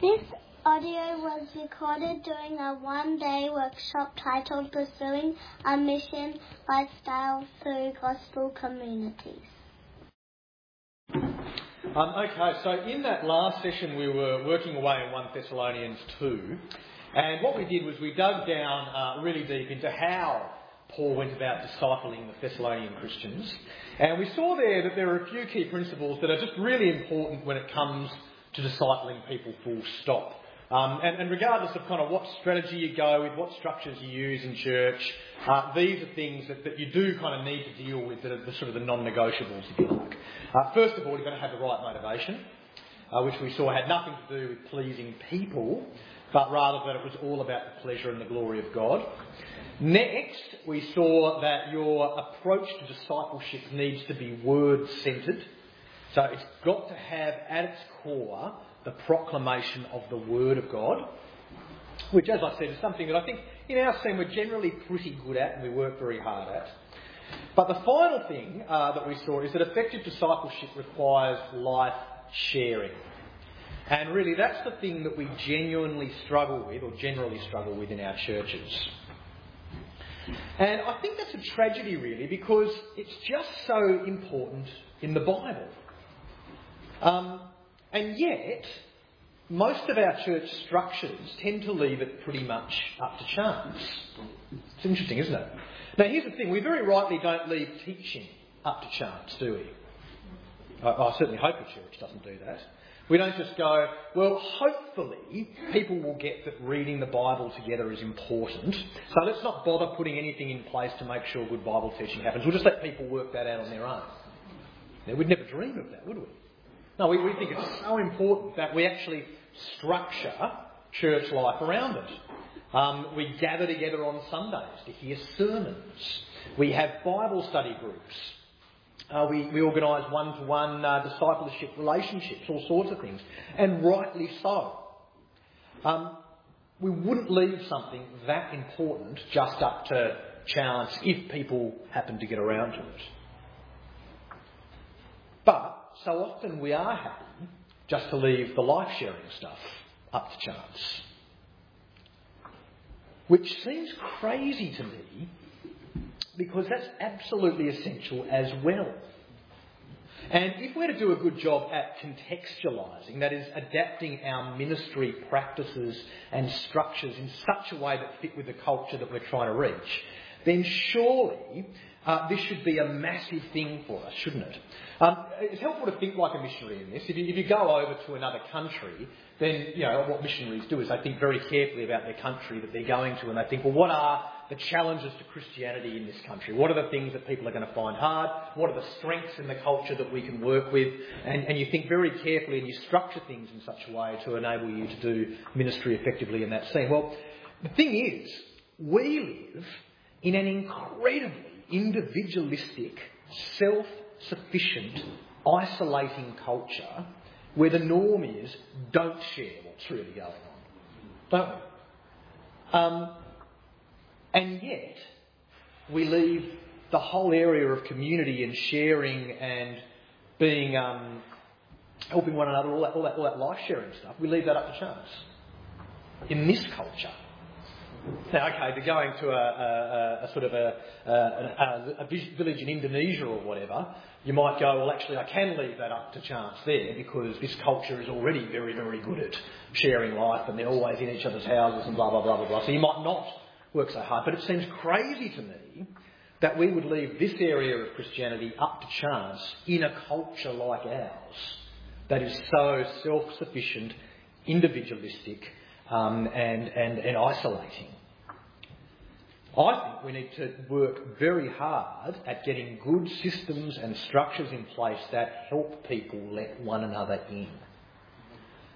This audio was recorded during a one day workshop titled Pursuing a Mission Lifestyle Through Gospel Communities. Um, okay, so in that last session, we were working away in 1 Thessalonians 2, and what we did was we dug down uh, really deep into how Paul went about discipling the Thessalonian Christians. And we saw there that there are a few key principles that are just really important when it comes to discipling people full stop. Um, and, and, regardless of kind of what strategy you go with, what structures you use in church, uh, these are things that, that you do kind of need to deal with that are the, sort of the non-negotiables, if you like. Uh, first of all, you're going to have the right motivation, uh, which we saw had nothing to do with pleasing people, but rather that it was all about the pleasure and the glory of God. Next, we saw that your approach to discipleship needs to be word-centred. So it's got to have at its core the proclamation of the Word of God, which, as I said, is something that I think in our scene we're generally pretty good at and we work very hard at. But the final thing uh, that we saw is that effective discipleship requires life sharing. And really, that's the thing that we genuinely struggle with, or generally struggle with in our churches. And I think that's a tragedy, really, because it's just so important in the Bible. Um, and yet, most of our church structures tend to leave it pretty much up to chance. It's interesting, isn't it? Now, here's the thing we very rightly don't leave teaching up to chance, do we? I, I certainly hope the church doesn't do that. We don't just go, well, hopefully people will get that reading the Bible together is important, so let's not bother putting anything in place to make sure good Bible teaching happens. We'll just let people work that out on their own. Now, we'd never dream of that, would we? No, we, we think it's so important that we actually structure church life around it. Um, we gather together on Sundays to hear sermons. We have Bible study groups. Uh, we, we organise one to one discipleship relationships, all sorts of things. And rightly so. Um, we wouldn't leave something that important just up to chance if people happen to get around to it. So often we are happy just to leave the life sharing stuff up to chance. Which seems crazy to me because that's absolutely essential as well. And if we're to do a good job at contextualising, that is, adapting our ministry practices and structures in such a way that fit with the culture that we're trying to reach, then surely uh, this should be a massive thing for us, shouldn't it? Um, it's helpful to think like a missionary in this. If you, if you go over to another country, then you know what missionaries do is they think very carefully about their country that they're going to, and they think, well, what are the challenges to Christianity in this country? What are the things that people are going to find hard? What are the strengths in the culture that we can work with? And, and you think very carefully and you structure things in such a way to enable you to do ministry effectively in that scene. Well, the thing is, we live in an incredibly individualistic, self sufficient, isolating culture where the norm is don't share what's really going on. Don't we? Um, and yet, we leave the whole area of community and sharing and being, um, helping one another, all that, all that, all that life sharing stuff, we leave that up to chance. In this culture, now, okay, they're going to a, a, a sort of a, a, village in Indonesia or whatever, you might go, well, actually, I can leave that up to chance there because this culture is already very, very good at sharing life and they're always in each other's houses and blah, blah, blah, blah, blah. So you might not work so hard. But it seems crazy to me that we would leave this area of Christianity up to chance in a culture like ours that is so self sufficient, individualistic, um, and, and, and isolating. I think we need to work very hard at getting good systems and structures in place that help people let one another in.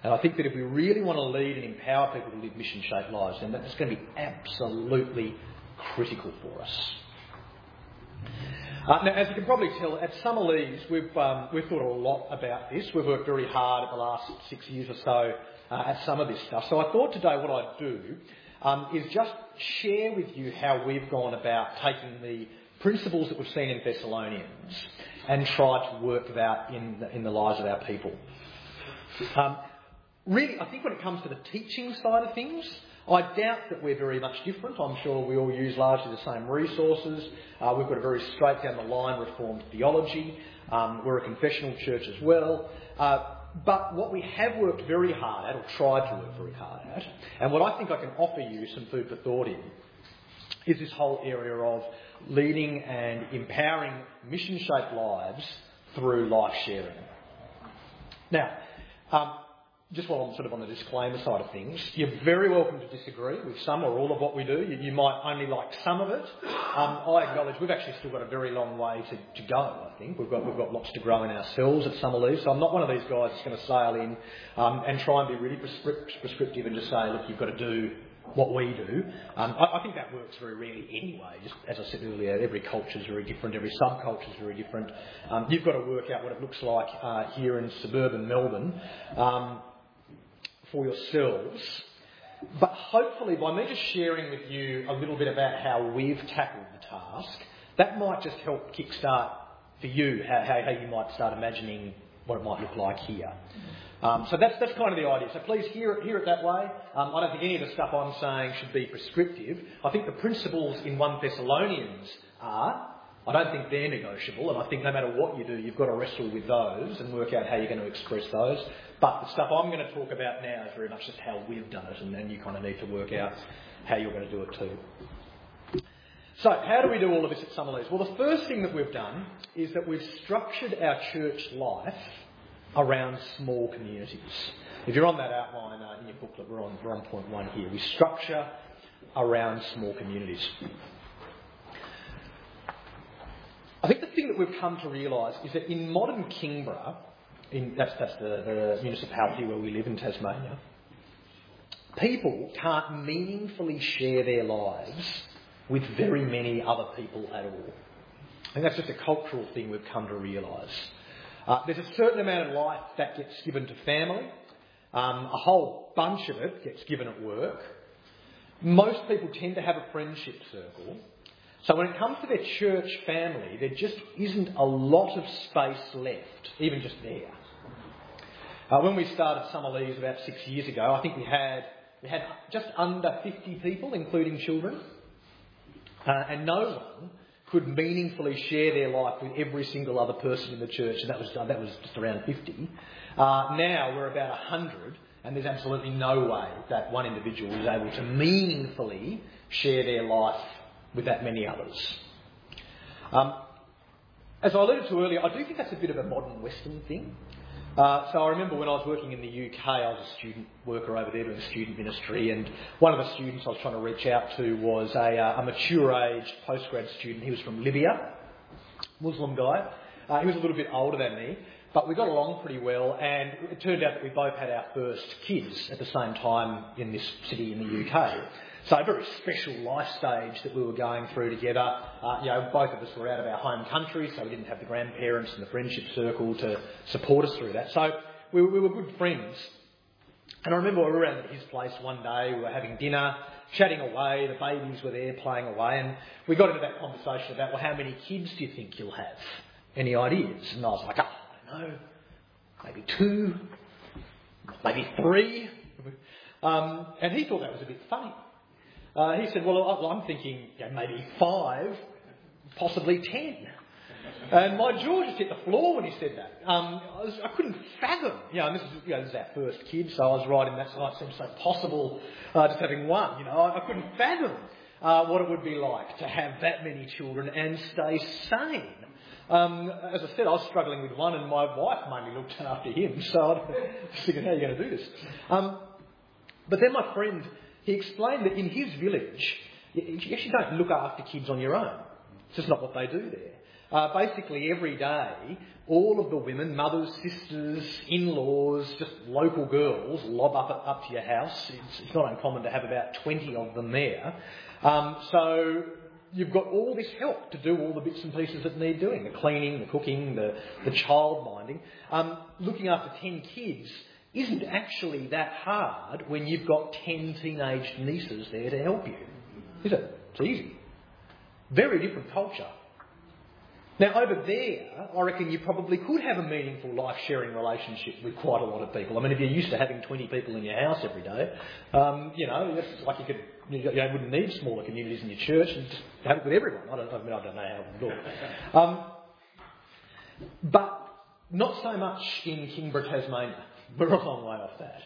And I think that if we really want to lead and empower people to live mission shaped lives, then that's going to be absolutely critical for us. Uh, now, as you can probably tell, at Summerleas, we've, um, we've thought a lot about this. We've worked very hard at the last six years or so uh, at some of this stuff. So I thought today what I'd do um, is just share with you how we've gone about taking the principles that we've seen in Thessalonians and try to work that in the, in the lives of our people. Um, really, I think when it comes to the teaching side of things, I doubt that we're very much different. I'm sure we all use largely the same resources. Uh, we've got a very straight down the line reformed theology. Um, we're a confessional church as well. Uh, but what we have worked very hard at, or tried to work very hard at, and what I think I can offer you some food for thought in, is this whole area of leading and empowering mission shaped lives through life sharing. Now, um, just while I'm sort of on the disclaimer side of things, you're very welcome to disagree with some or all of what we do. You, you might only like some of it. Um, I acknowledge we've actually still got a very long way to, to go, I think. We've got, we've got lots to grow in ourselves at Summerleas, so I'm not one of these guys that's going to sail in um, and try and be really prescriptive and just say, look, you've got to do what we do. Um, I, I, think that works very rarely anyway. Just as I said earlier, every culture is very different, every subculture is very different. Um, you've got to work out what it looks like uh, here in suburban Melbourne. Um, for yourselves. But hopefully, by me just sharing with you a little bit about how we've tackled the task, that might just help kickstart for you how, how, you might start imagining what it might look like here. Um, so that's, that's kind of the idea. So please hear it, hear it that way. Um, I don't think any of the stuff I'm saying should be prescriptive. I think the principles in 1 Thessalonians are. I don't think they're negotiable, and I think no matter what you do, you've got to wrestle with those and work out how you're going to express those. But the stuff I'm going to talk about now is very much just how we've done it, and then you kind of need to work out how you're going to do it too. So, how do we do all of this at Summerleas? Well, the first thing that we've done is that we've structured our church life around small communities. If you're on that outline uh, in your booklet, we're on, we're on point one here. We structure around small communities. I think the thing that we've come to realise is that in modern Kingborough, in, that's, that's the, the municipality where we live in Tasmania, people can't meaningfully share their lives with very many other people at all. Think that's just a cultural thing we've come to realise. Uh, there's a certain amount of life that gets given to family. Um, a whole bunch of it gets given at work. Most people tend to have a friendship circle. So when it comes to their church family, there just isn't a lot of space left, even just there. Uh, when we started Summerleas about six years ago, I think we had we had just under 50 people, including children, uh, and no one could meaningfully share their life with every single other person in the church, and that was that was just around 50. Uh, now we're about 100, and there's absolutely no way that one individual is able to meaningfully share their life with that many others. Um, as I alluded to earlier, I do think that's a bit of a modern Western thing. Uh, so I remember when I was working in the UK, I was a student worker over there doing student ministry, and one of the students I was trying to reach out to was a, uh, a mature-aged postgrad student. He was from Libya, Muslim guy. Uh, he was a little bit older than me, but we got along pretty well, and it turned out that we both had our first kids at the same time in this city in the UK. So a very special life stage that we were going through together. Uh, you know, both of us were out of our home country, so we didn't have the grandparents and the friendship circle to support us through that. So we, we were good friends. And I remember we were around at his place one day, we were having dinner, chatting away, the babies were there playing away, and we got into that conversation about, well, how many kids do you think you'll have? Any ideas? And I was like, oh, I don't know, maybe two, maybe three. Um, and he thought that was a bit funny. Uh, he said, Well, I'm thinking know, maybe five, possibly ten. And my jaw just hit the floor when he said that. Um, I, was, I, couldn't fathom, you know, this is, you know, this is our first kid, so I was right in that, so it seemed so possible uh, just having one, you know. I, I couldn't fathom uh, what it would be like to have that many children and stay sane. Um, as I said, I was struggling with one, and my wife mainly looked after him, so I was thinking, how are you going to do this? Um, but then my friend he explained that in his village, you actually don't look after kids on your own. It's just not what they do there. Uh, basically, every day, all of the women, mothers, sisters, in-laws, just local girls, lob up, up to your house. It's, it's not uncommon to have about 20 of them there. Um, so you've got all this help to do all the bits and pieces that need doing the cleaning, the cooking, the, the child minding. Um, looking after 10 kids isn't actually that hard when you've got 10 teenage nieces there to help you. Is it? It's easy. Very different culture. Now, over there, I reckon you probably could have a meaningful life sharing relationship with quite a lot of people. I mean, if you're used to having 20 people in your house every day, um, you know, it's like you could, you, know, wouldn't need smaller communities in your church and just have it with everyone. I don't, I, mean, I don't know how it would look. Um, but not so much in Kingborough, Tasmania. We're a long way off that.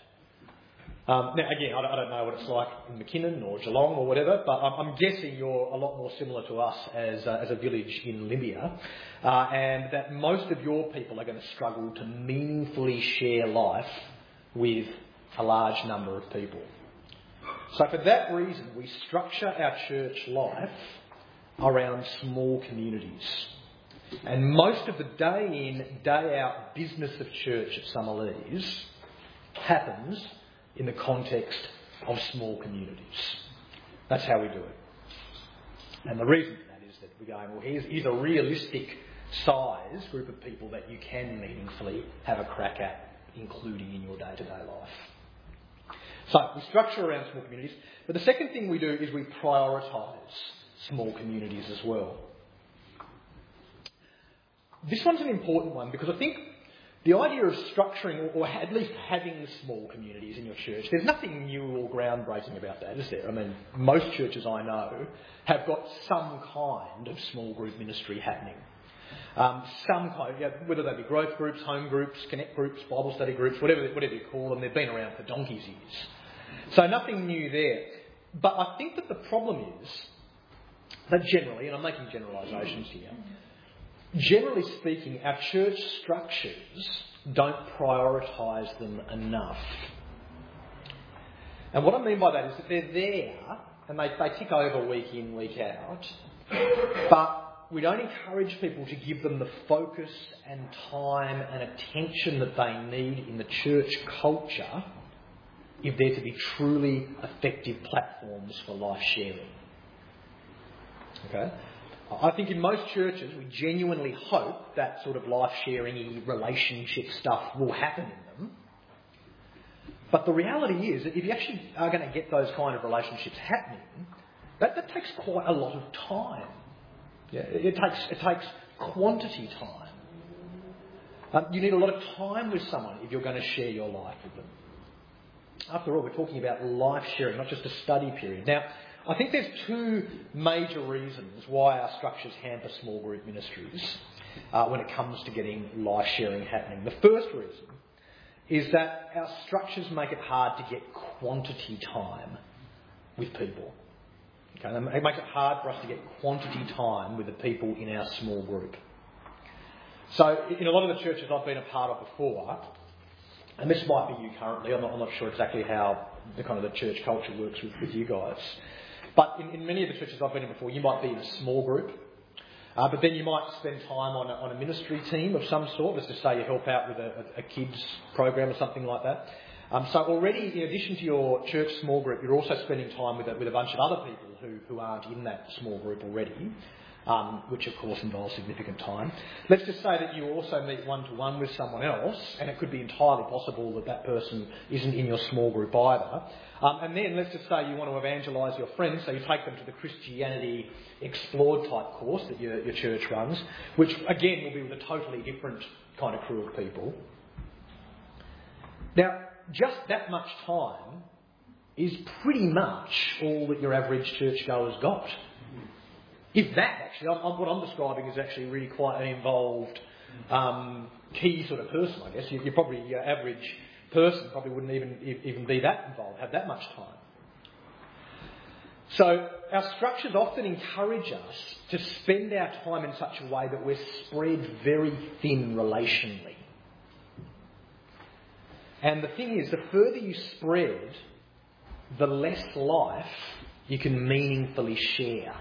Um, now, again, I don't, I don't, know what it's like in Mackinnon or Geelong or whatever, but I'm, I'm guessing you're a lot more similar to us as, uh, as a village in Libya, uh, and that most of your people are going to struggle to meaningfully share life with a large number of people. So, for that reason, we structure our church life around small communities. And most of the day in, day out business of church at Summerleas happens in the context of small communities. That's how we do it. And the reason for that is that we're going, well, here's, here's a realistic size group of people that you can meaningfully have a crack at, including in your day to day life. So we structure around small communities. But the second thing we do is we prioritise small communities as well. This one's an important one because I think the idea of structuring or at least having small communities in your church, there's nothing new or groundbreaking about that, is there? I mean, most churches I know have got some kind of small group ministry happening. Um, some kind, you know, whether they be growth groups, home groups, connect groups, Bible study groups, whatever, whatever you call them, they've been around for donkey's years. So nothing new there. But I think that the problem is that generally, and I'm making generalisations here, generally speaking, our church structures don't prioritise them enough. And what I mean by that is that they're there and they, they tick over week in, week out, but we don't encourage people to give them the focus and time and attention that they need in the church culture if they're to be truly effective platforms for life sharing. Okay? I think in most churches we genuinely hope that sort of life sharing relationship stuff will happen in them. But the reality is that if you actually are going to get those kind of relationships happening, that, that takes quite a lot of time. Yeah, it, takes, it takes quantity time. Um, you need a lot of time with someone if you're going to share your life with them. After all, we're talking about life sharing, not just a study period. Now, I think there's two major reasons why our structures hamper small group ministries uh, when it comes to getting life sharing happening. The first reason is that our structures make it hard to get quantity time with people. Okay? It makes it hard for us to get quantity time with the people in our small group. So, in a lot of the churches I've been a part of before, and this might be you currently, I'm not, I'm not sure exactly how the kind of the church culture works with, with you guys. But in, in many of the churches I've been in before, you might be in a small group. Uh, but then you might spend time on a, on a ministry team of some sort. Let's just say you help out with a, a, a kids program or something like that. Um, so already, in addition to your church small group, you're also spending time with a, with a bunch of other people who, who aren't in that small group already um, which of course involves significant time. Let's just say that you also meet one to one with someone else, and it could be entirely possible that that person isn't in your small group either. Um, and then let's just say you want to evangelise your friends, so you take them to the Christianity Explored type course that your, your church runs, which again will be with a totally different kind of crew of people. Now, just that much time is pretty much all that your average churchgoer's got. If that, actually, I'm, I'm, what I'm describing is actually really quite an involved, um, key sort of person, I guess. You, you're probably your average person probably wouldn't even even be that involved, have that much time. So our structures often encourage us to spend our time in such a way that we're spread very thin relationally. And the thing is, the further you spread, the less life you can meaningfully share.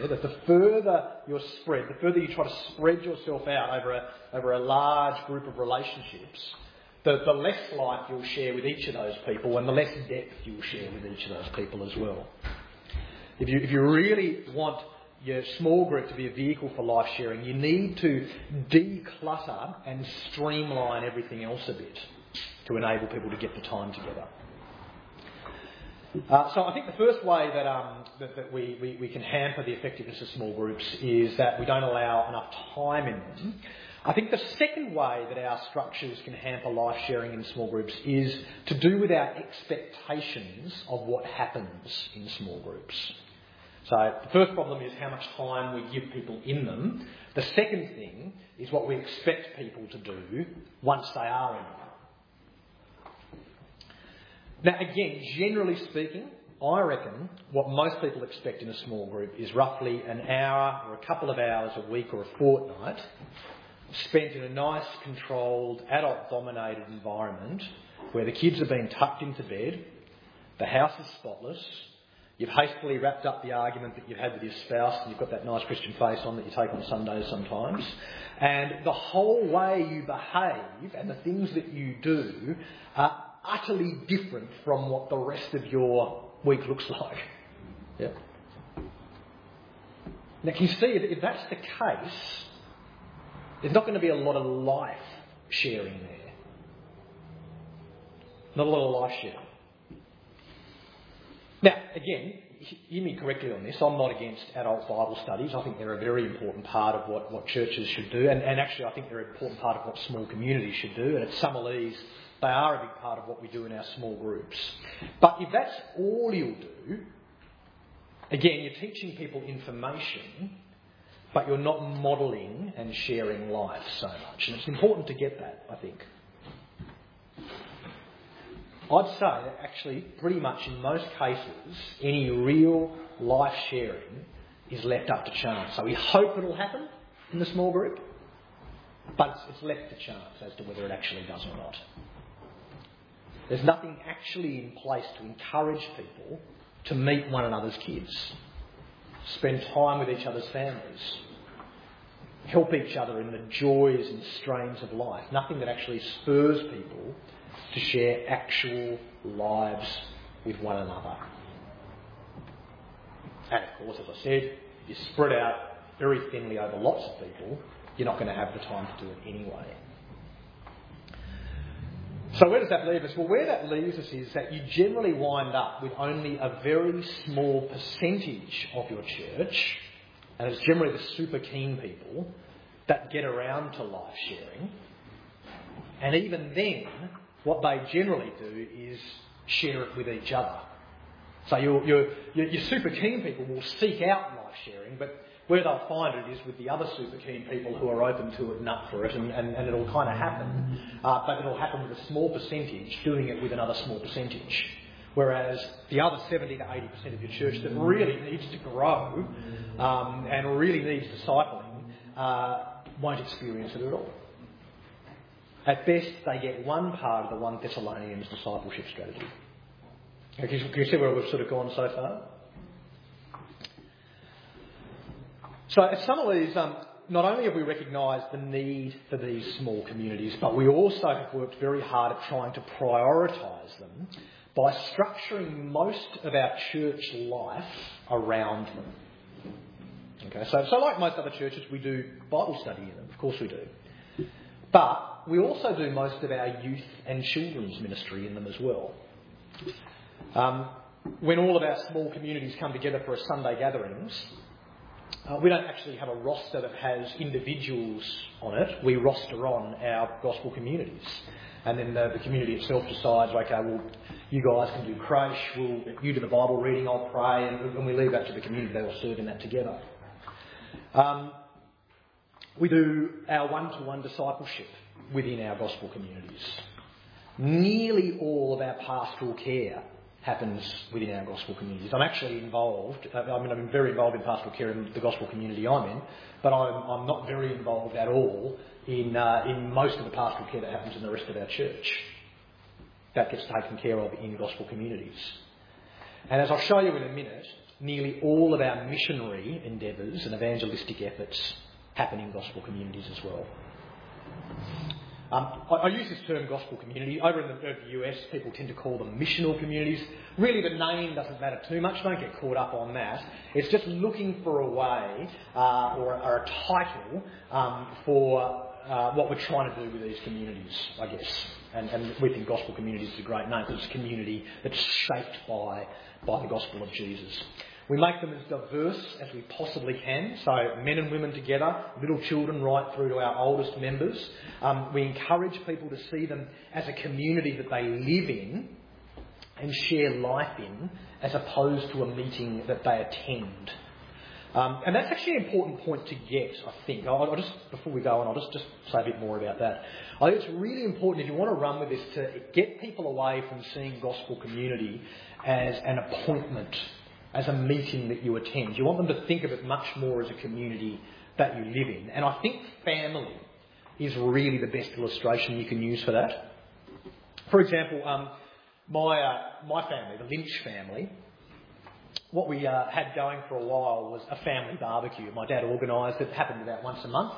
Yeah, that the further you're spread, the further you try to spread yourself out over a, over a large group of relationships, the, the less life you'll share with each of those people and the less depth you'll share with each of those people as well. If you, if you really want your small group to be a vehicle for life sharing, you need to declutter and streamline everything else a bit to enable people to get the time together. Uh, so I think the first way that, um, that, that we, we, we, can hamper the effectiveness of small groups is that we don't allow enough time in them. I think the second way that our structures can hamper life sharing in small groups is to do with our expectations of what happens in small groups. So the first problem is how much time we give people in them. The second thing is what we expect people to do once they are in them. Now, again, generally speaking, I reckon what most people expect in a small group is roughly an hour or a couple of hours a week or a fortnight spent in a nice, controlled, adult dominated environment where the kids are being tucked into bed, the house is spotless, you've hastily wrapped up the argument that you've had with your spouse and you've got that nice Christian face on that you take on Sundays sometimes, and the whole way you behave and the things that you do are utterly different from what the rest of your week looks like. Yeah. Now, can you see if that's the case, there's not going to be a lot of life sharing there. Not a lot of life sharing. Now, again, hear me correctly on this. I'm not against adult Bible studies. I think they're a very important part of what, what churches should do. And, and actually, I think they're an important part of what small communities should do. And at Summerleas, they are a big part of what we do in our small groups. But if that's all you'll do, again, you're teaching people information, but you're not modelling and sharing life so much. And it's important to get that, I think. I'd say that actually, pretty much in most cases, any real life sharing is left up to chance. So we hope it'll happen in the small group, but it's left to chance as to whether it actually does or not. There's nothing actually in place to encourage people to meet one another's kids, spend time with each other's families, help each other in the joys and strains of life. Nothing that actually spurs people to share actual lives with one another. And of course, as I said, if you spread out very thinly over lots of people, you're not going to have the time to do it anyway. So where does that leave us? Well, where that leaves us is that you generally wind up with only a very small percentage of your church, and it's generally the super keen people, that get around to life sharing. And even then, what they generally do is share it with each other. So your, your, your super keen people will seek out life sharing, but where they'll find it is with the other super keen people who are open to it and up for it, and, and, and it'll kind of happen. Uh, but it'll happen with a small percentage doing it with another small percentage. Whereas the other 70 to 80% of your church that really needs to grow um, and really needs discipling uh, won't experience it at all. At best, they get one part of the 1 Thessalonians discipleship strategy. Can you, can you see where we've sort of gone so far? So at Summerleas, um, not only have we recognised the need for these small communities, but we also have worked very hard at trying to prioritise them by structuring most of our church life around them. Okay, so, so like most other churches, we do Bible study in them. Of course we do. But we also do most of our youth and children's ministry in them as well. Um, when all of our small communities come together for a Sunday gatherings, uh, we don't actually have a roster that has individuals on it. We roster on our gospel communities. And then the, the community itself decides, okay, well, you guys can do creche, we'll, you do the Bible reading, I'll pray, and, and we leave that to the community. They will serve in that together. Um, we do our one-to-one discipleship within our gospel communities. Nearly all of our pastoral care happens within our gospel communities. I'm actually involved, I mean, I'm very involved in pastoral care in the gospel community I'm in, but I'm, I'm not very involved at all in, uh, in most of the pastoral care that happens in the rest of our church. That gets taken care of in gospel communities. And as I'll show you in a minute, nearly all of our missionary endeavours and evangelistic efforts happen in gospel communities as well. Um, I, I, use this term gospel community. Over in the, the, US, people tend to call them missional communities. Really, the name doesn't matter too much. Don't get caught up on that. It's just looking for a way uh, or, or, a title um, for uh, what we're trying to do with these communities, I guess. And, and we think gospel community is a great name because it's a community that's shaped by, by the gospel of Jesus. We make them as diverse as we possibly can, so men and women together, little children right through to our oldest members. Um, we encourage people to see them as a community that they live in and share life in, as opposed to a meeting that they attend. Um, and that's actually an important point to get, I think. I'll, I'll, just, before we go on, I'll just, just say a bit more about that. I think it's really important if you want to run with this to get people away from seeing gospel community as an appointment, as a meeting that you attend. You want them to think of it much more as a community that you live in. And I think family is really the best illustration you can use for that. For example, um, my, uh, my family, the Lynch family, what we uh, had going for a while was a family barbecue. My dad organised it. Happened about once a month.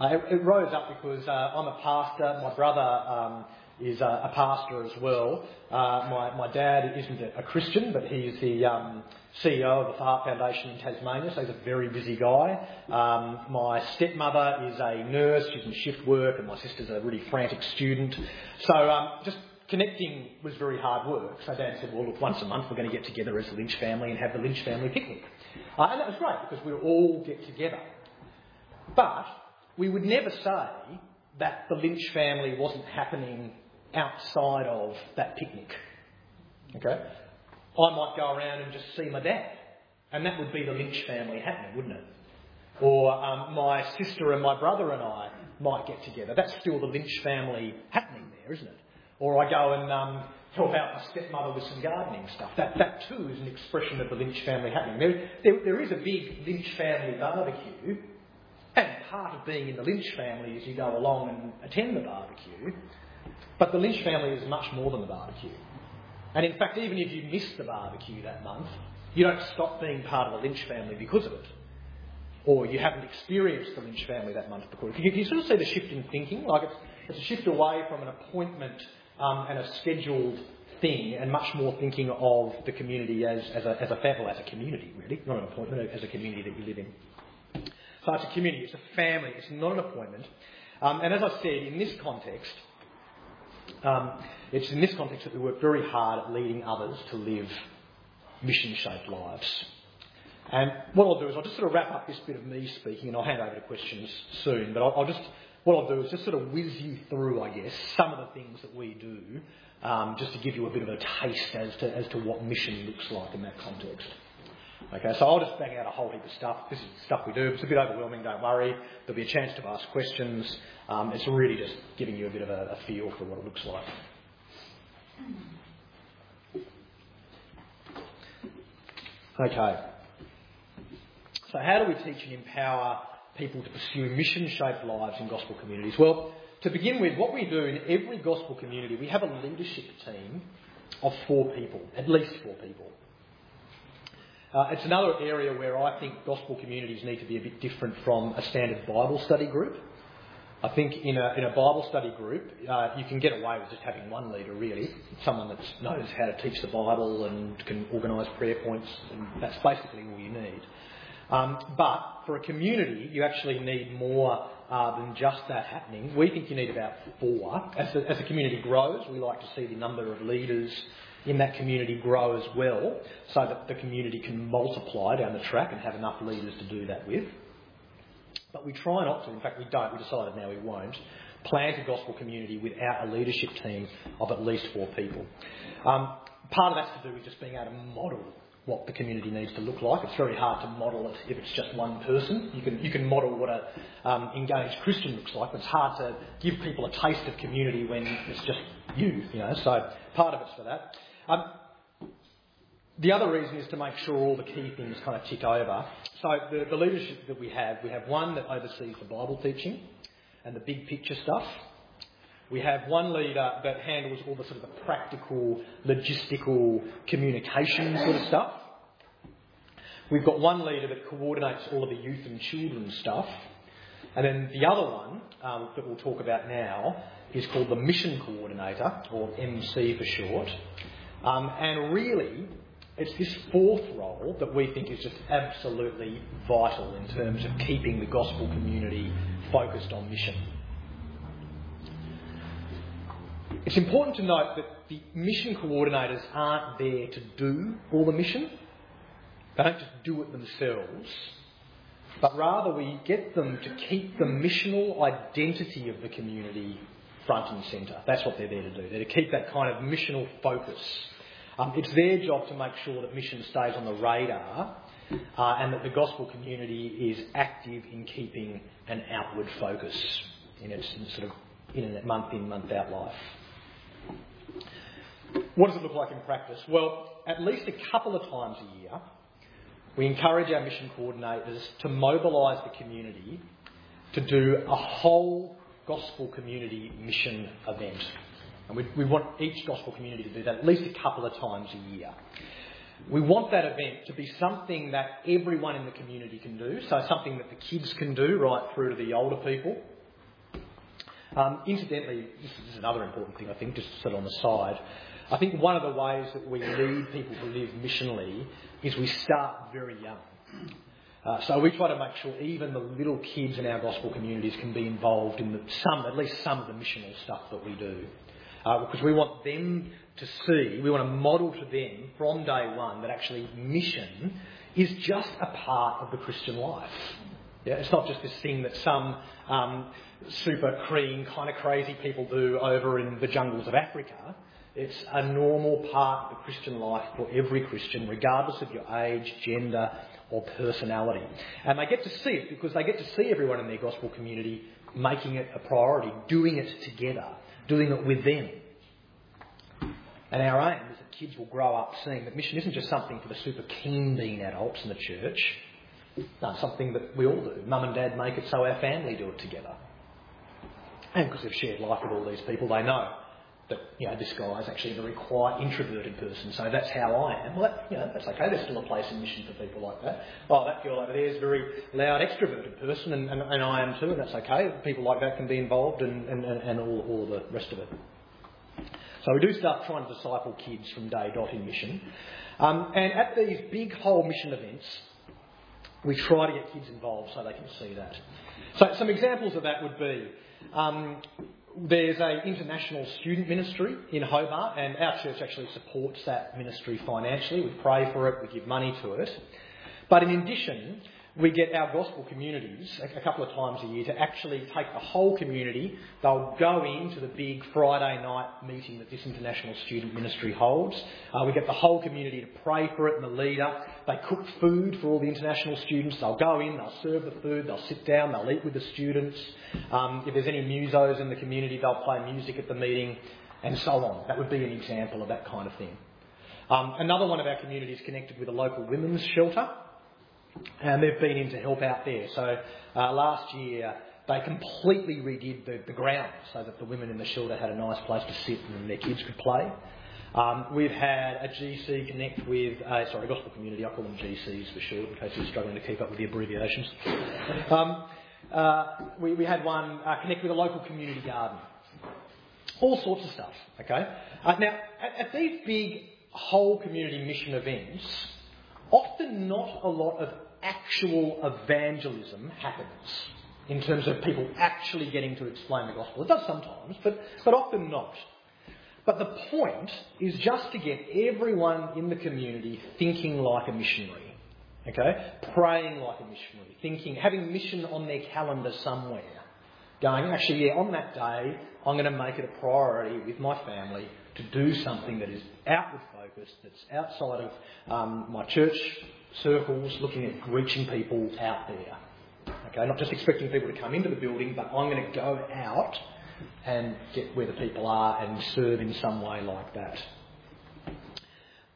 Uh, it, it, rose up because uh, I'm a pastor. My brother um, is a, a, pastor as well. Uh, my, my dad isn't a, Christian, but he's the um, CEO of the Heart Foundation in Tasmania, so he's a very busy guy. Um, my stepmother is a nurse. She's in shift work, and my sister's a really frantic student. So um, just connecting was very hard work. So Dad said, well, look, once a month we're going to get together as the Lynch family and have the Lynch family picnic. Uh, and that was great because we would all get together. But we would never say that the Lynch family wasn't happening outside of that picnic. Okay? I might go around and just see my dad. And that would be the Lynch family happening, wouldn't it? Or um, my sister and my brother and I might get together. That's still the Lynch family happening there, isn't it? Or I go and um, help out my stepmother with some gardening stuff. That, that too is an expression of the Lynch family happening. There, there, there is a big Lynch family barbecue, and part of being in the Lynch family is you go along and attend the barbecue. But the Lynch family is much more than the barbecue. And in fact, even if you miss the barbecue that month, you don't stop being part of the Lynch family because of it. Or you haven't experienced the Lynch family that month because. You, you sort of see the shift in thinking. Like it's, it's a shift away from an appointment um, and a scheduled thing, and much more thinking of the community as, as, a, as a family, as a community, really, not an appointment, as a community that you live in. So it's a community, it's a family, it's not an appointment. Um, and as I said, in this context, um, it's in this context that we work very hard at leading others to live mission shaped lives. And what I'll do is I'll just sort of wrap up this bit of me speaking and I'll hand over to questions soon, but I'll, I'll just what I'll do is just sort of whiz you through, I guess, some of the things that we do, um, just to give you a bit of a taste as to, as to what mission looks like in that context. Okay, so I'll just bang out a whole heap of stuff. This is stuff we do. It's a bit overwhelming, don't worry. There'll be a chance to ask questions. Um, it's really just giving you a bit of a, a feel for what it looks like. Okay. So, how do we teach and empower people to pursue mission shaped lives in gospel communities? Well, to begin with, what we do in every gospel community, we have a leadership team of four people, at least four people. Uh, it's another area where I think gospel communities need to be a bit different from a standard Bible study group. I think in a, in a Bible study group, uh, you can get away with just having one leader, really. Someone that knows how to teach the Bible and can organise prayer points, and that's basically all you need. Um, but for a community, you actually need more uh, than just that happening. We think you need about four. As the, as the community grows, we like to see the number of leaders in that community grow as well, so that the community can multiply down the track and have enough leaders to do that with. But we try not to. In fact, we don't. We decided now we won't plant a gospel community without a leadership team of at least four people. Um, part of that's to do with just being able to model what the community needs to look like. It's very hard to model it if it's just one person. You can, you can model what a um, engaged Christian looks like, but it's hard to give people a taste of community when it's just you, you know. So part of it's for that. Um, the other reason is to make sure all the key things kind of tick over. So the, the leadership that we have, we have one that oversees the Bible teaching and the big picture stuff. We have one leader that handles all the sort of the practical, logistical communication sort of stuff. We've got one leader that coordinates all of the youth and children stuff. And then the other one um, that we'll talk about now is called the Mission Coordinator, or MC for short. Um, and really, it's this fourth role that we think is just absolutely vital in terms of keeping the gospel community focused on mission. it's important to note that the mission coordinators aren't there to do all the mission. They don't just do it themselves, but rather we get them to keep the missional identity of the community front and centre. That's what they're there to do. They're to keep that kind of missional focus. Um, it's their job to make sure that mission stays on the radar uh, and that the gospel community is active in keeping an outward focus in its sort of in a month in, month out life. What does it look like in practice? Well, at least a couple of times a year, we encourage our mission coordinators to mobilise the community to do a whole gospel community mission event. And we, we want each gospel community to do that at least a couple of times a year. We want that event to be something that everyone in the community can do, so something that the kids can do right through to the older people. Um, incidentally, this is another important thing I think, just sort of on the side. I think one of the ways that we lead people to live missionally is we start very young. Uh, so we try to make sure even the little kids in our gospel communities can be involved in the, some, at least some of the missional stuff that we do. Uh, because we want them to see, we want to model to them from day one that actually mission is just a part of the Christian life. Yeah, it's not just this thing that some um, super keen, kind of crazy people do over in the jungles of Africa. It's a normal part of the Christian life for every Christian, regardless of your age, gender, or personality. And they get to see it because they get to see everyone in their gospel community making it a priority, doing it together, doing it with them. And our aim is that kids will grow up seeing that mission isn't just something for the super keen being adults in the church. No, something that we all do. Mum and dad make it so our family do it together. And because they've shared life with all these people, they know that you know this guy is actually a very quiet, introverted person. So that's how I am. Well, that, you know that's okay. There's still a place in mission for people like that. Oh, that girl over there is a very loud, extroverted person, and, and, and I am too, and that's okay. People like that can be involved, and, and, and all, all the rest of it. So we do start trying to disciple kids from day dot in mission. Um, and at these big whole mission events, we try to get kids involved so they can see that. So some examples of that would be um, there's an international student ministry in Hobart, and our church actually supports that ministry financially. We pray for it, we give money to it. But in addition, we get our gospel communities a couple of times a year to actually take the whole community. They'll go into the big Friday night meeting that this international student ministry holds. Uh, we get the whole community to pray for it and the leader. They cook food for all the international students. They'll go in, they'll serve the food, they'll sit down, they'll eat with the students. Um, if there's any musos in the community, they'll play music at the meeting and so on. That would be an example of that kind of thing. Um, another one of our communities connected with a local women's shelter and they've been in to help out there. So uh, last year they completely redid the, the ground so that the women in the shelter had a nice place to sit and their kids could play. Um, we've had a GC connect with, uh, sorry, gospel community, I call them GCs for short, in case you're struggling to keep up with the abbreviations. Um, uh, we, we, had one uh, connect with a local community garden. All sorts of stuff, okay? Uh, now, at, at these big whole community mission events, often not a lot of actual evangelism happens in terms of people actually getting to explain the gospel. It does sometimes, but, but often not. But the point is just to get everyone in the community thinking like a missionary. Okay? Praying like a missionary. Thinking, having mission on their calendar somewhere. Going, actually, yeah, on that day, I'm going to make it a priority with my family to do something that is outward focused, that's outside of um, my church circles, looking at reaching people out there. Okay, not just expecting people to come into the building, but I'm going to go out and get where the people are and serve in some way like that.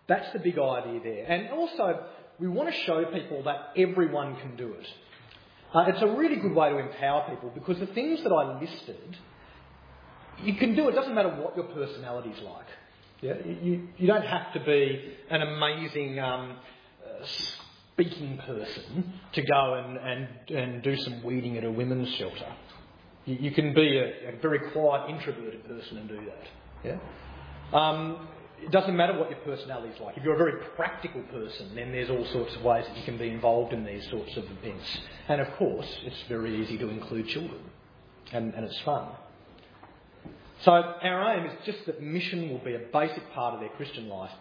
That's the big idea there. And also, we want to show people that everyone can do it. Uh, it's a really good way to empower people because the things that I listed, you can do it. Doesn't matter what your personality is like. Yeah? You, you don't have to be an amazing um, speaking person to go and, and, and do some weeding at a women's shelter. You, you can be a, a, very quiet, introverted person and do that. Yeah? Um, it doesn't matter what your personality is like. If you're a very practical person, then there's all sorts of ways that you can be involved in these sorts of events. And of course, it's very easy to include children, and, and it's fun. So our aim is just that mission will be a basic part of their Christian life.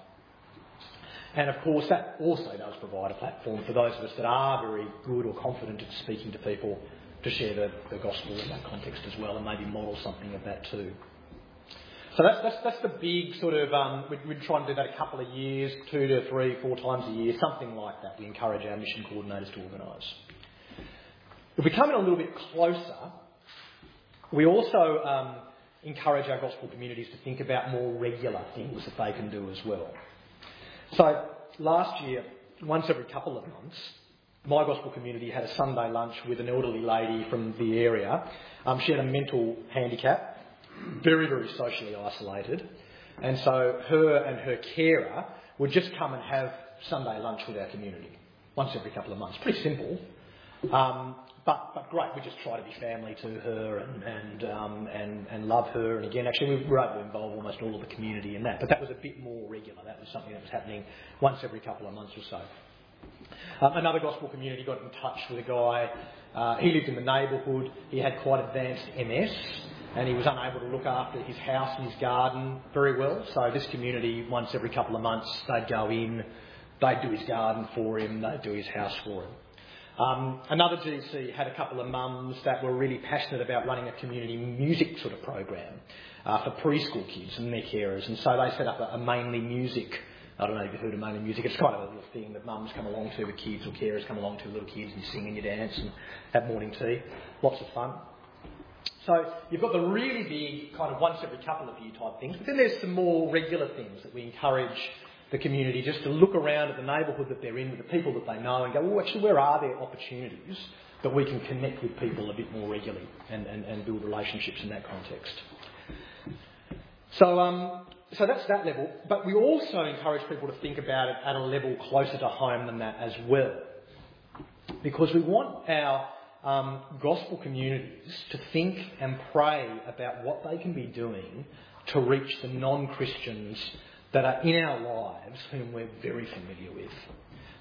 And of course, that also does provide a platform for those of us that are very good or confident at speaking to people to share the, the gospel in that context as well and maybe model something of that too. So that's, that's, that's the big sort of, um, we, we try and do that a couple of years, two to three, four times a year, something like that. We encourage our mission coordinators to organise. If we come in a little bit closer, we also um, encourage our gospel communities to think about more regular things that they can do as well. So last year, once every couple of months, my gospel community had a Sunday lunch with an elderly lady from the area. Um, she had a mental handicap, very, very socially isolated. And so her and her carer would just come and have Sunday lunch with our community once every couple of months. Pretty simple. Um, but, but great, we just try to be family to her and, and, um, and, and love her. And again, actually, we were able to involve almost all of the community in that. But that was a bit more regular. That was something that was happening once every couple of months or so. Um, another gospel community got in touch with a guy. Uh, he lived in the neighbourhood. He had quite advanced MS and he was unable to look after his house and his garden very well. So this community, once every couple of months, they'd go in, they'd do his garden for him, they'd do his house for him. Um, another GC had a couple of mums that were really passionate about running a community music sort of program uh, for preschool kids and their carers, and so they set up a, a mainly music I don't know if you've heard of mainly music. It's kind of a little thing that mums come along to with kids or carers come along to with little kids and you sing and you dance and have morning tea. Lots of fun. So you've got the really big kind of once every couple of year type things, but then there's some more regular things that we encourage the community just to look around at the neighbourhood that they're in with the people that they know and go, well, actually, where are there opportunities that we can connect with people a bit more regularly and, and, and build relationships in that context? So, um, so that's that level, but we also encourage people to think about it at a level closer to home than that as well. Because we want our um, gospel communities to think and pray about what they can be doing to reach the non Christians that are in our lives whom we're very familiar with.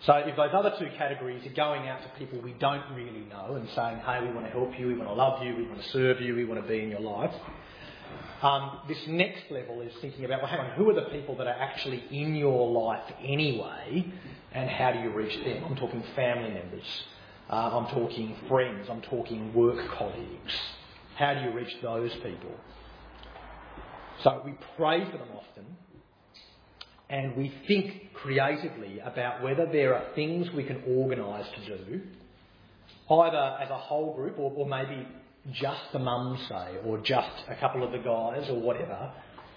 So if those other two categories are going out to people we don't really know and saying, hey, we want to help you, we want to love you, we want to serve you, we want to be in your life, um, this next level is thinking about, well, hang on, who are the people that are actually in your life anyway, and how do you reach them? I'm talking family members, uh, I'm talking friends, I'm talking work colleagues. How do you reach those people? So we pray for them often, and we think creatively about whether there are things we can organise to do, either as a whole group or, or maybe just the mums say, or just a couple of the guys or whatever,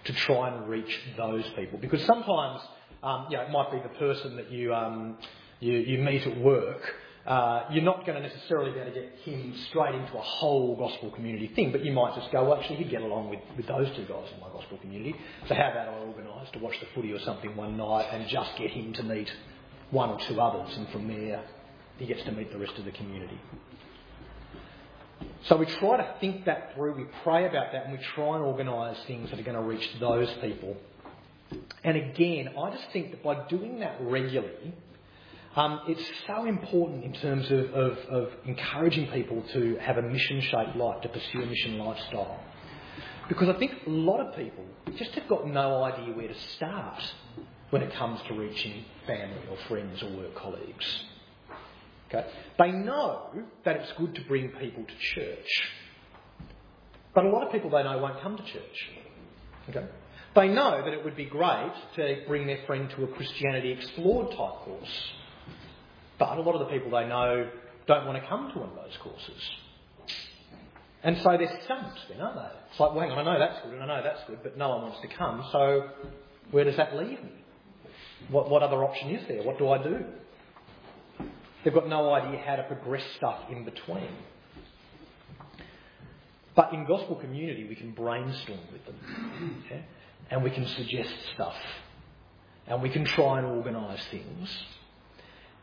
to try and reach those people. Because sometimes, um, you know, it might be the person that you, um, you, you meet at work uh, you're not going to necessarily be able to get him straight into a whole gospel community thing, but you might just go, well, actually, he'd get along with, with those two guys in my gospel community. So how about I organise to watch the footy or something one night and just get him to meet one or two others, and from there he gets to meet the rest of the community. So we try to think that through, we pray about that, and we try and organise things that are going to reach those people. And again, I just think that by doing that regularly, um, it's so important in terms of, of, of encouraging people to have a mission shaped life, to pursue a mission lifestyle. Because I think a lot of people just have got no idea where to start when it comes to reaching family or friends or work colleagues. Okay? They know that it's good to bring people to church. But a lot of people they know won't come to church. Okay? They know that it would be great to bring their friend to a Christianity Explored type course but a lot of the people they know don't want to come to one of those courses. And so they're stumped then, aren't they? It's like, well, hang on, I know that's good and I know that's good, but no one wants to come, so where does that leave me? What, what other option is there? What do I do? They've got no idea how to progress stuff in between. But in gospel community, we can brainstorm with them. And we can suggest stuff. And we can try and organise things.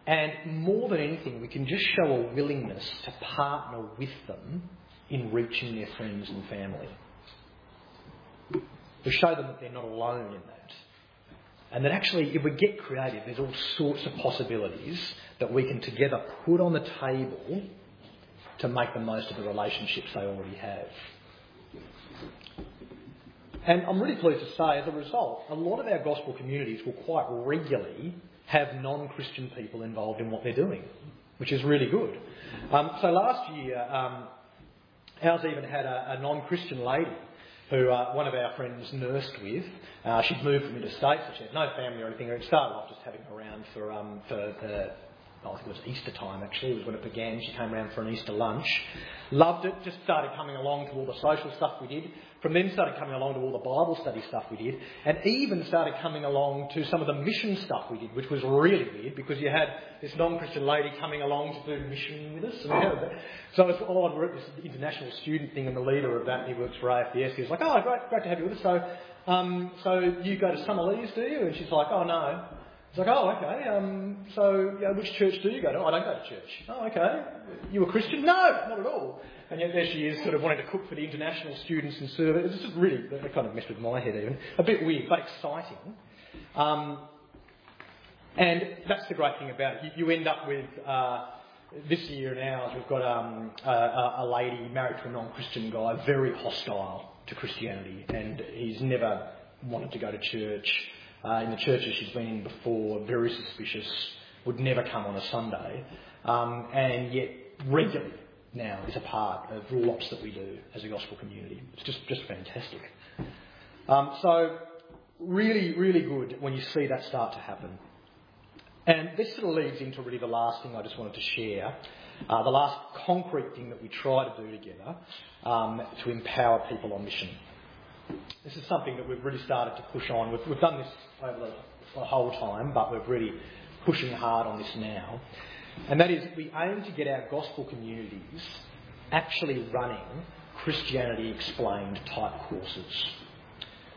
And more than anything, we can just show a willingness to partner with them in reaching their friends and family. We show them that they're not alone in that. And that actually, if we get creative, there's all sorts of possibilities that we can together put on the table to make the most of the relationships they already have. And I'm really pleased to say, as a result, a lot of our gospel communities will quite regularly have non-Christian people involved in what they're doing, which is really good. Um, so last year, um, ours even had a, a non-Christian lady who uh, one of our friends nursed with. Uh, she'd moved from interstate, so she had no family or anything. It started off just having her around for, um, for the I think it was Easter time actually, was when it began. She came around for an Easter lunch. Loved it, just started coming along to all the social stuff we did. From then started coming along to all the Bible study stuff we did. And even started coming along to some of the mission stuff we did, which was really weird because you had this non-Christian lady coming along to do mission with us. And so it's odd, we're at this international student thing and the leader of that, he works for AFES, he was like, oh, great, great to have you with us. So, um, so you go to Summer Summerleas, do you? And she's like, oh no. It's like, oh, okay. Um, so, you know, which church do you go to? I don't go to church. Oh, okay. You a Christian? No, not at all. And yet there she is, sort of wanting to cook for the international students and serve it. It's just really, kind of messed with my head even. A bit weird, but exciting. Um, and that's the great thing about it. You, you end up with, uh, this year in ours, we've got um, a, a lady married to a non-Christian guy, very hostile to Christianity, and he's never wanted to go to church uh, in the churches she's been in before, very suspicious, would never come on a Sunday, um, and yet regularly now is a part of lots that we do as a gospel community. It's just, just fantastic. Um, so, really, really good when you see that start to happen. And this sort of leads into really the last thing I just wanted to share. Uh, the last concrete thing that we try to do together um, to empower people on mission. This is something that we've really started to push on. We've, we've done this over the, the whole time, but we're really pushing hard on this now. And that is, we aim to get our gospel communities actually running Christianity explained type courses.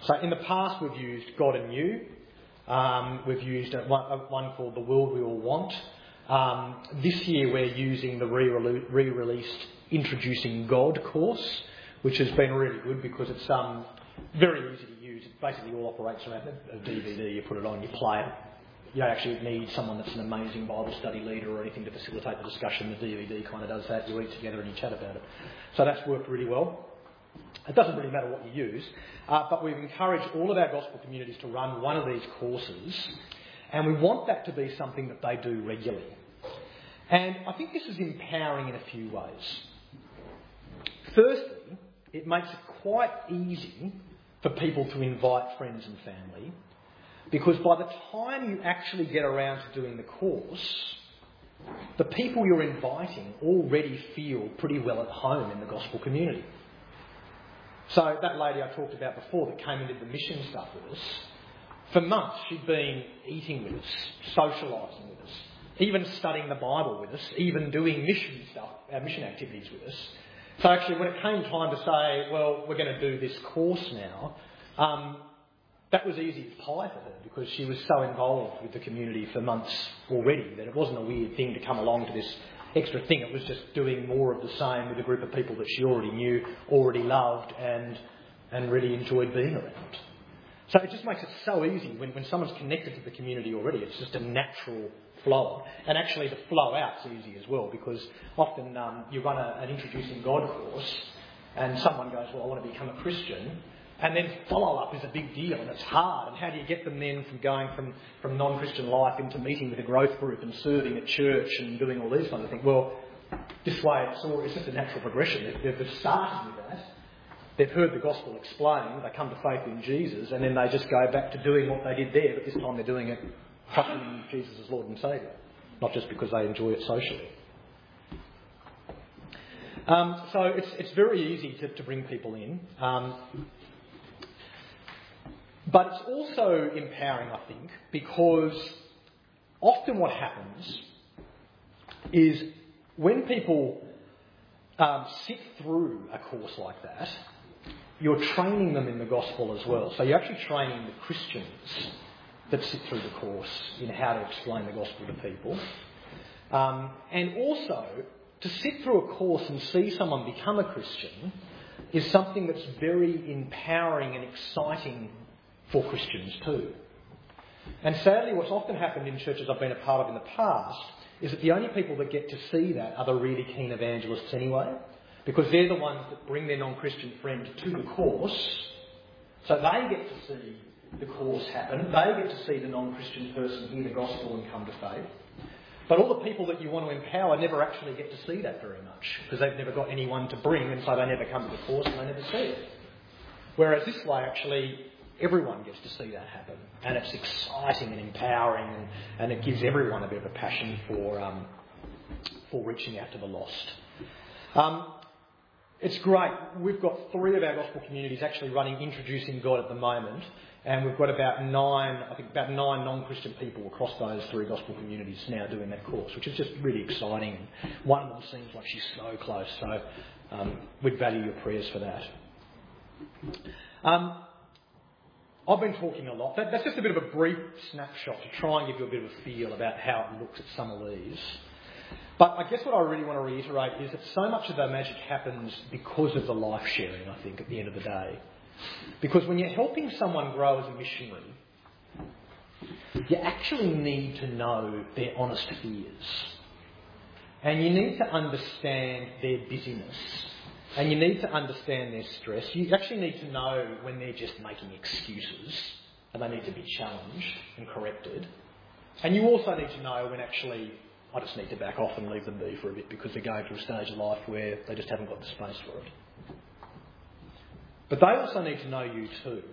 So in the past, we've used God and You. Um, we've used one, called The World We All Want. Um, this year, we're using the re released Introducing God course, which has been really good because it's um, very easy to use. It basically all operates around a DVD. You put it on, you play it. You don't actually need someone that's an amazing Bible study leader or anything to facilitate the discussion. The DVD kind of does that. You eat together and you chat about it. So that's worked really well. It doesn't really matter what you use, uh, but we've encouraged all of our gospel communities to run one of these courses, and we want that to be something that they do regularly. And I think this is empowering in a few ways. Firstly, it makes it quite easy for people to invite friends and family because by the time you actually get around to doing the course, the people you're inviting already feel pretty well at home in the gospel community. So that lady I talked about before that came did the mission stuff with us, for months she'd been eating with us, socialising with us, even studying the Bible with us, even doing mission stuff, our uh, mission activities with us. So actually, when it came time to say, well, we're going to do this course now, um, that was easy as pie for her because she was so involved with the community for months already that it wasn't a weird thing to come along to this extra thing. It was just doing more of the same with a group of people that she already knew, already loved, and, and really enjoyed being around. So it just makes it so easy when, when someone's connected to the community already. It's just a natural flow. And actually, the flow out's easy as well because often um, you run a, an introducing God course and someone goes, Well, I want to become a Christian. And then follow up is a big deal and it's hard. And how do you get them then from going from, from non Christian life into meeting with a growth group and serving at church and doing all these kinds of things? Well, this way it's, all, it's just a natural progression. They've, started with that. They've heard the gospel explained, they come to faith in Jesus, and then they just go back to doing what they did there, but this time they're doing it trusting in Jesus as Lord and Saviour, not just because they enjoy it socially. Um, so it's, it's very easy to, to bring people in. Um, but it's also empowering, I think, because often what happens is when people um, sit through a course like that, you're training them in the gospel as well. So you're actually training the Christians that sit through the course in how to explain the gospel to people. Um, and also, to sit through a course and see someone become a Christian is something that's very empowering and exciting for Christians too. And sadly, what's often happened in churches I've been a part of in the past is that the only people that get to see that are the really keen evangelists anyway, because they're the ones that bring their non Christian friend to the course So they get to see the course happen. They get to see the non-Christian person hear the gospel and come to faith. But all the people that you want to empower never actually get to see that very much because they've never got anyone to bring, and so they never come to the course and they never see it. Whereas this way, actually, everyone gets to see that happen, and it's exciting and empowering, and, and it gives everyone a bit of a passion for um, for reaching out to the lost. Um, it's great. We've got three of our gospel communities actually running Introducing God at the moment, and we've got about nine, I think about nine non-Christian people across those three gospel communities now doing that course, which is just really exciting. One of them seems like she's so close, so um, we'd value your prayers for that. Um, I've been talking a lot. That, that's just a bit of a brief snapshot to try and give you a bit of a feel about how it looks at some of these. But I guess what I really want to reiterate is that so much of the magic happens because of the life sharing, I think, at the end of the day. Because when you're helping someone grow as a missionary, you actually need to know their honest fears. And you need to understand their busyness. And you need to understand their stress. You actually need to know when they're just making excuses and they need to be challenged and corrected. And you also need to know when actually I just need to back off and leave them be for a bit because they're going through a stage of life where they just haven't got the space for it. But they also need to know you too.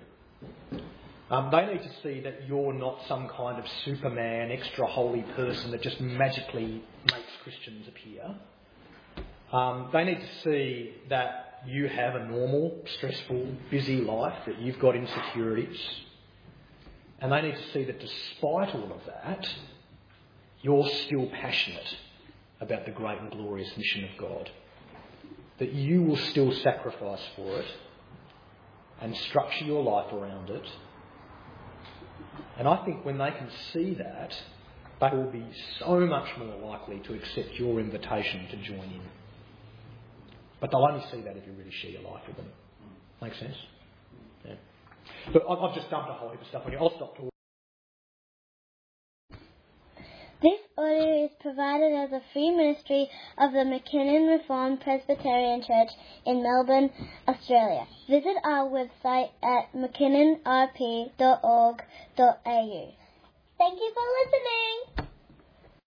Um, they need to see that you're not some kind of superman, extra holy person that just magically makes Christians appear. Um, they need to see that you have a normal, stressful, busy life, that you've got insecurities. And they need to see that despite all of that, you're still passionate about the great and glorious mission of God. That you will still sacrifice for it and structure your life around it. And I think when they can see that, they will be so much more likely to accept your invitation to join in. But they'll only see that if you really share your life with them. Make sense? Yeah. But I've just dumped a whole heap of stuff on you. I'll stop talking. This audio is provided as a free ministry of the Mackinnon Reformed Presbyterian Church in Melbourne, Australia. Visit our website at mackinnonrp.org.au. Thank you for listening.